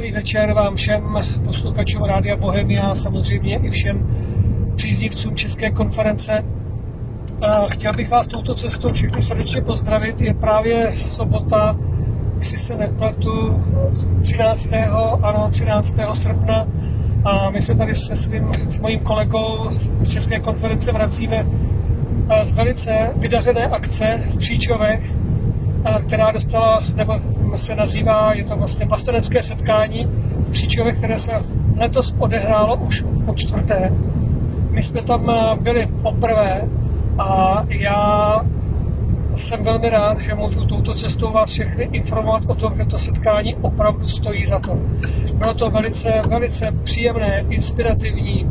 Dobrý večer vám všem posluchačům Rádia Bohemia, samozřejmě i všem příznivcům České konference. Chtěl bych vás touto cestou všechny srdečně pozdravit. Je právě sobota, jestli se nepletu, 13. ano, 13. srpna a my se tady se svým, s mojím kolegou z České konference vracíme z velice vydařené akce v Příčovech, která dostala, nebo se nazývá, je to vlastně vlastenecké setkání v Příčovech, které se letos odehrálo už po čtvrté. My jsme tam byli poprvé a já jsem velmi rád, že můžu touto cestou vás všechny informovat o tom, že to setkání opravdu stojí za to. Bylo to velice, velice příjemné, inspirativní,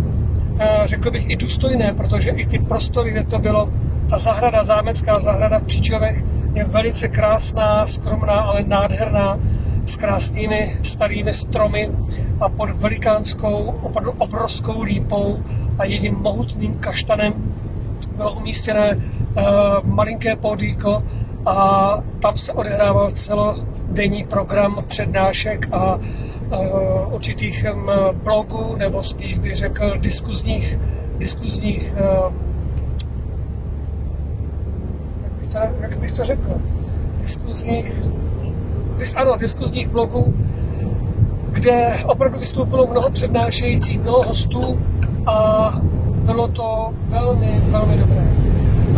řekl bych i důstojné, protože i ty prostory, kde to bylo, ta zahrada, zámecká zahrada v Příčovech, je velice krásná, skromná, ale nádherná, s krásnými starými stromy a pod velikánskou, opravdu obrovskou lípou a jedním mohutným kaštanem. Bylo umístěné uh, malinké podíko a tam se odehrával celodenní program přednášek a uh, určitých um, blogů, nebo spíš bych řekl diskuzních, diskuzních uh, to, jak bych to řekl, diskuzních, dis, ano, diskuzních blogů, kde opravdu vystoupilo mnoho přednášejících, mnoho hostů a bylo to velmi, velmi dobré.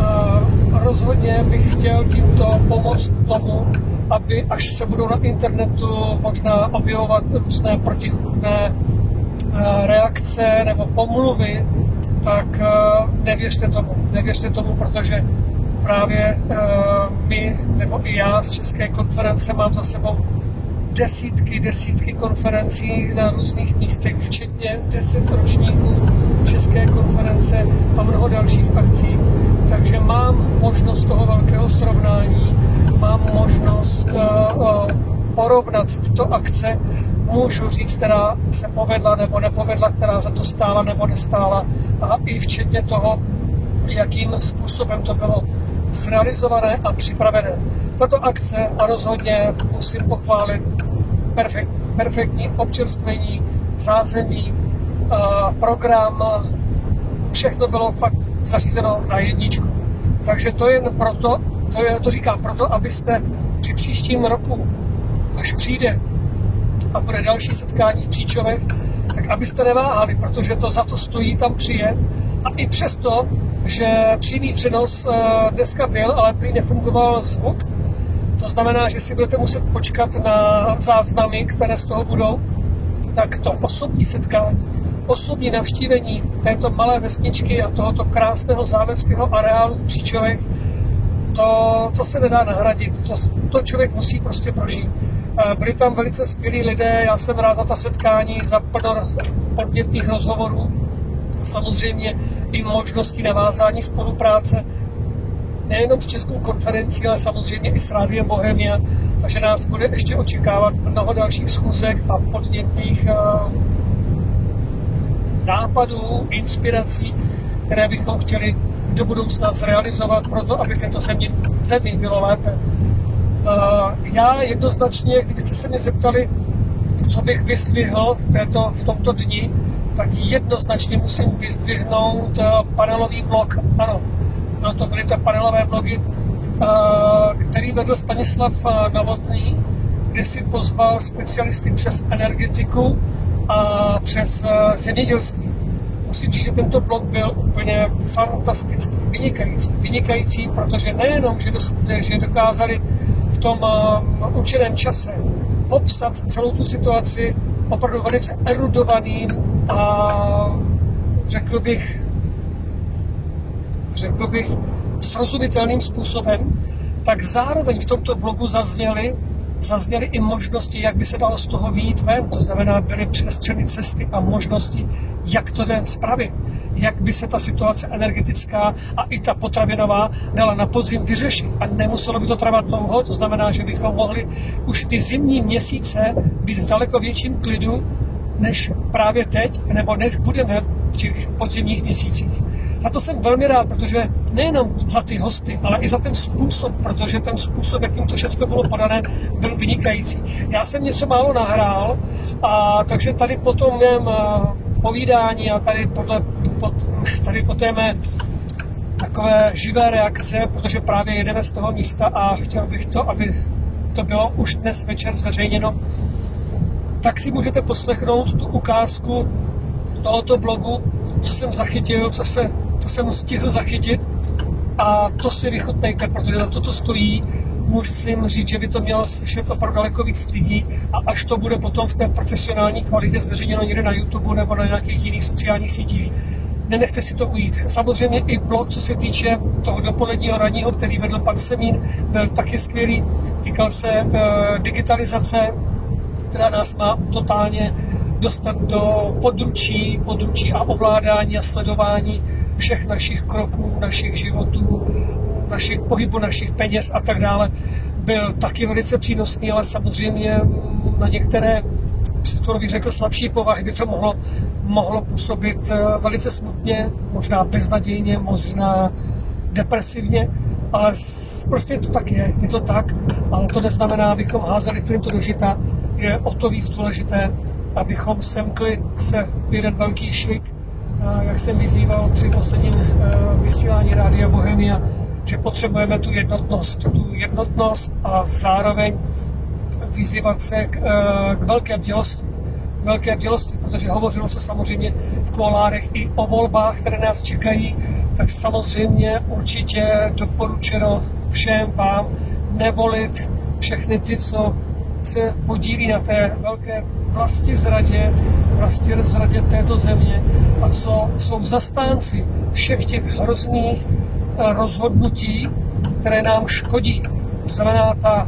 A rozhodně bych chtěl tímto pomoct tomu, aby až se budou na internetu možná objevovat různé protichudné eh, reakce nebo pomluvy, tak eh, nevěřte tomu. Nevěřte tomu, protože právě uh, my, nebo i já z České konference mám za sebou desítky, desítky konferencí na různých místech, včetně deset ročníků České konference a mnoho dalších akcí. Takže mám možnost toho velkého srovnání, mám možnost uh, uh, porovnat tyto akce, můžu říct, která se povedla nebo nepovedla, která za to stála nebo nestála a i včetně toho, jakým způsobem to bylo zrealizované a připravené. Tato akce a rozhodně musím pochválit perfekt, perfektní občerstvení, zázemí, program, všechno bylo fakt zařízeno na jedničku. Takže to jen proto, to, je, to říkám proto, abyste při příštím roku, až přijde a bude další setkání v Příčovech, tak abyste neváhali, protože to za to stojí tam přijet a i přesto že přímý přenos eh, dneska byl, ale prý nefungoval zvuk. To znamená, že si budete muset počkat na záznamy, které z toho budou. Tak to osobní setkání, osobní navštívení této malé vesničky a tohoto krásného zámeckého areálu v Příčovech, to, co se nedá nahradit, to, to člověk musí prostě prožít. Eh, byli tam velice skvělí lidé, já jsem rád za ta setkání, za plno podnětných rozhovorů. Samozřejmě i možnosti navázání spolupráce nejenom s Českou konferencí, ale samozřejmě i s Rádiem Bohemia, takže nás bude ještě očekávat mnoho dalších schůzek a podnětných eh, nápadů, inspirací, které bychom chtěli do budoucna zrealizovat proto, aby této zemi, zemi bylo lépe. Eh, já jednoznačně, kdybyste se mě zeptali, co bych vyzdvihl v, této, v tomto dni, tak jednoznačně musím vyzdvihnout eh, panelový blok. Ano, no to byly to panelové blogy, eh, který vedl Stanislav eh, Novotný, kde si pozval specialisty přes energetiku a přes zemědělství. Musím říct, že tento blok byl úplně fantastický, vynikající. Vynikající, protože nejenom, že, že dokázali v tom určeném čase popsat celou tu situaci opravdu velice erudovaným a řekl bych, řekl bych srozumitelným způsobem, tak zároveň v tomto blogu zazněly, zazněly i možnosti, jak by se dalo z toho výjít ven. To znamená, byly přestřeny cesty a možnosti, jak to jde spravit. Jak by se ta situace energetická a i ta potravinová dala na podzim vyřešit. A nemuselo by to trvat dlouho, to znamená, že bychom mohli už ty zimní měsíce být v daleko větším klidu, než právě teď, nebo než budeme v těch podzimních měsících. za to jsem velmi rád, protože nejenom za ty hosty, ale i za ten způsob, protože ten způsob, jakým to všechno bylo podané, byl vynikající. Já jsem něco málo nahrál, a takže tady po tom mém povídání a tady, podle, pod, tady po té mé takové živé reakce, protože právě jedeme z toho místa a chtěl bych to, aby to bylo už dnes večer zveřejněno, tak si můžete poslechnout tu ukázku tohoto blogu, co jsem zachytil, co, se, co jsem stihl zachytit a to si vychutnejte, protože za to to stojí. Musím říct, že by to mělo slyšet opravdu daleko víc lidí a až to bude potom v té profesionální kvalitě zveřejněno někde na YouTube nebo na nějakých jiných sociálních sítích, nenechte si to ujít. Samozřejmě i blog, co se týče toho dopoledního radního, který vedl pan Semín, byl taky skvělý. Týkal se e, digitalizace, která nás má totálně dostat do područí, područí a ovládání a sledování všech našich kroků, našich životů, našich pohybů, našich peněz a tak dále. Byl taky velice přínosný, ale samozřejmě na některé skoro bych řekl slabší povahy by to mohlo, mohlo působit eh, velice smutně, možná beznadějně, možná depresivně, ale prostě to tak je, je to tak, ale to neznamená, abychom házeli flintu do žita, je o to víc důležité, abychom semkli se jeden velký švik, jak jsem vyzýval při posledním eh, vysílání Rádia Bohemia, že potřebujeme tu jednotnost, tu jednotnost a zároveň vyzývat se k, eh, k velké bdělosti. Velké bdělosti, protože hovořilo se samozřejmě v kolárech i o volbách, které nás čekají, tak samozřejmě určitě doporučeno všem vám nevolit všechny ty, co se podílí na té velké vlasti zradě, vlasti zradě této země a co jsou zastánci všech těch hrozných eh, rozhodnutí, které nám škodí. To znamená ta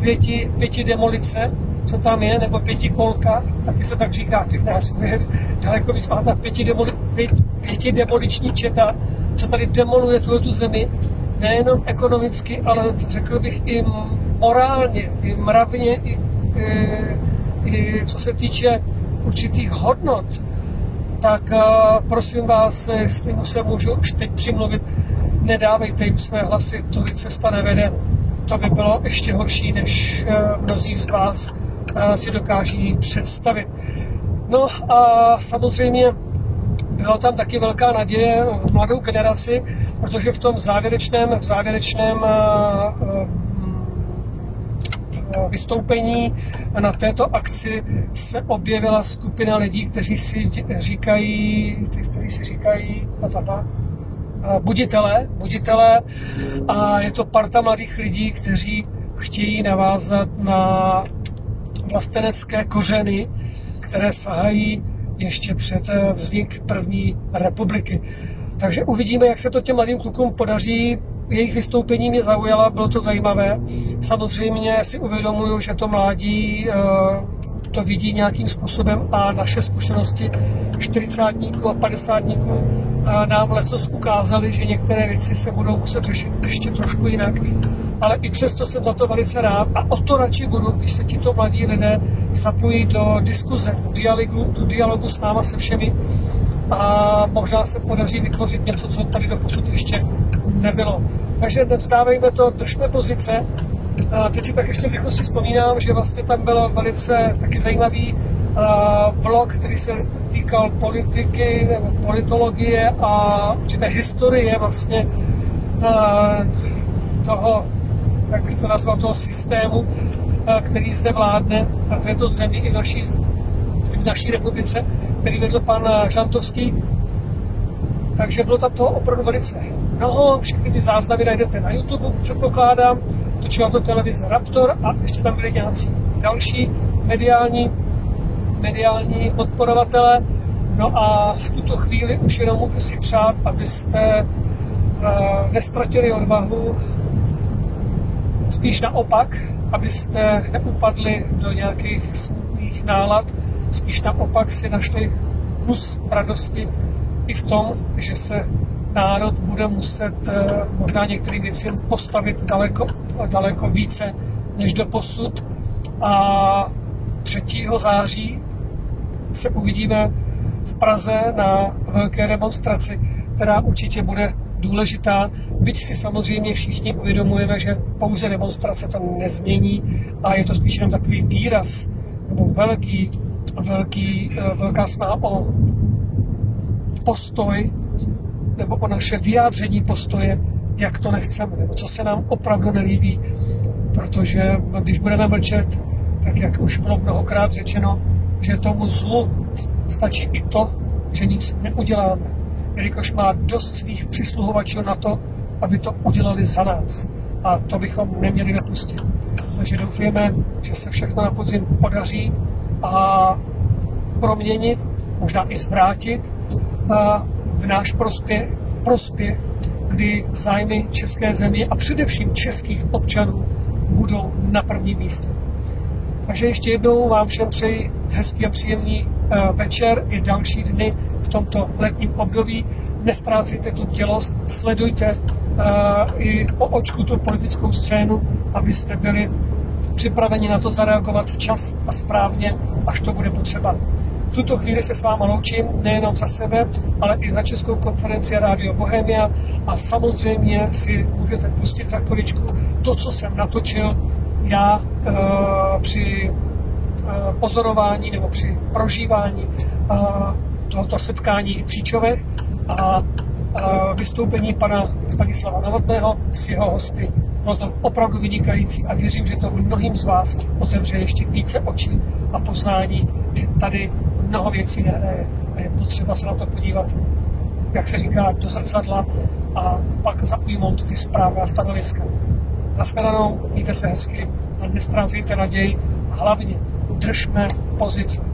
pěti, pěti demolice, co tam je, nebo pěti kolka, taky se tak říká, těch nás je daleko víc, ale ta pěti, demoli, pět, pěti demoliční četa, co tady demoluje tuhle tu zemi, nejenom ekonomicky, ale řekl bych i morálně, i mravně, i, i, i co se týče určitých hodnot, tak uh, prosím vás, jestli mu se můžu už teď přimluvit, nedávejte jim své hlasy, to cesta nevede. To by bylo ještě horší, než uh, mnozí z vás uh, si dokáží představit. No a samozřejmě byla tam taky velká naděje v mladou generaci, protože v tom závěrečném, v závěrečném vystoupení. Na této akci se objevila skupina lidí, kteří si říkají, kteří si říkají buditele, buditele. A je to parta mladých lidí, kteří chtějí navázat na vlastenecké kořeny, které sahají ještě před eh, vznik první republiky. Takže uvidíme, jak se to těm mladým klukům podaří jejich vystoupení mě zaujala, bylo to zajímavé. Samozřejmě si uvědomuju, že to mládí eh, to vidí nějakým způsobem a naše zkušenosti 40 a 50 eh, nám lecos ukázali, že některé věci se budou muset řešit ještě trošku jinak. Ale i přesto jsem za to velice rád a o to radši budu, když se tito mladí lidé zapojí do diskuze, do dialogu, do dialogu s náma se všemi a možná se podaří vytvořit něco, co tady do posud ještě nebylo. Takže nevzdávejme to, držme pozice. A teď si tak ještě v rychlosti vzpomínám, že vlastně tam byl velice taky zajímavý blok, který se týkal politiky politologie a určité historie vlastně toho, jak bych to nazval, toho systému, který zde vládne v této zemi i v naší, v naší republice, který vedl pan Žantovský. Takže bylo tam toho opravdu velice mnoho, všechny ty záznamy najdete na YouTube, předpokládám, točila to televize Raptor a ještě tam byly nějací další mediální, mediální podporovatele. No a v tuto chvíli už jenom můžu si přát, abyste uh, nestratili odvahu, spíš naopak, abyste neupadli do nějakých smutných nálad, spíš naopak si našli kus radosti i v tom, že se národ bude muset eh, možná některým věcem postavit daleko, daleko více než do posud. A 3. září se uvidíme v Praze na velké demonstraci. která určitě bude důležitá, byť si samozřejmě všichni uvědomujeme, že pouze demonstrace to nezmění a je to spíš jenom takový výraz nebo velký, velký, eh, velká snaha o postoj nebo o naše vyjádření postoje, jak to nechceme, nebo co se nám opravdu nelíbí. Protože když budeme mlčet, tak jak už bylo mnohokrát řečeno, že tomu zlu stačí i to, že nic neuděláme, jelikož má dost svých přisluhovačů na to, aby to udělali za nás. A to bychom neměli dopustit. Takže doufujeme, že se všechno na podzim podaří a proměnit, možná i zvrátit v náš prospěch, v prospěch, kdy zájmy české země a především českých občanů budou na prvním místě. Takže ještě jednou vám všem přeji hezký a příjemný eh, večer i další dny v tomto letním období. Nestrácejte tu tělost, sledujte uh, i po očku tu politickou scénu, abyste byli připraveni na to zareagovat včas a správně, až to bude potřeba. V tuto chvíli se s váma loučím nejenom za sebe, ale i za Českou konferenci Radio Bohemia a samozřejmě si můžete pustit za chviličku to, co jsem natočil já uh, při uh, pozorování nebo při prožívání uh, tohoto setkání v Příčovech a vystoupení pana Stanislava Novotného s jeho hosty. Bylo to opravdu vynikající a věřím, že to mnohým z vás otevře ještě více očí a poznání, že tady mnoho věcí nehraje a je potřeba se na to podívat, jak se říká, do zrcadla a pak zaujmout ty správná stanoviska. Naschledanou, mějte se hezky a nestrácejte naději a hlavně držme pozice.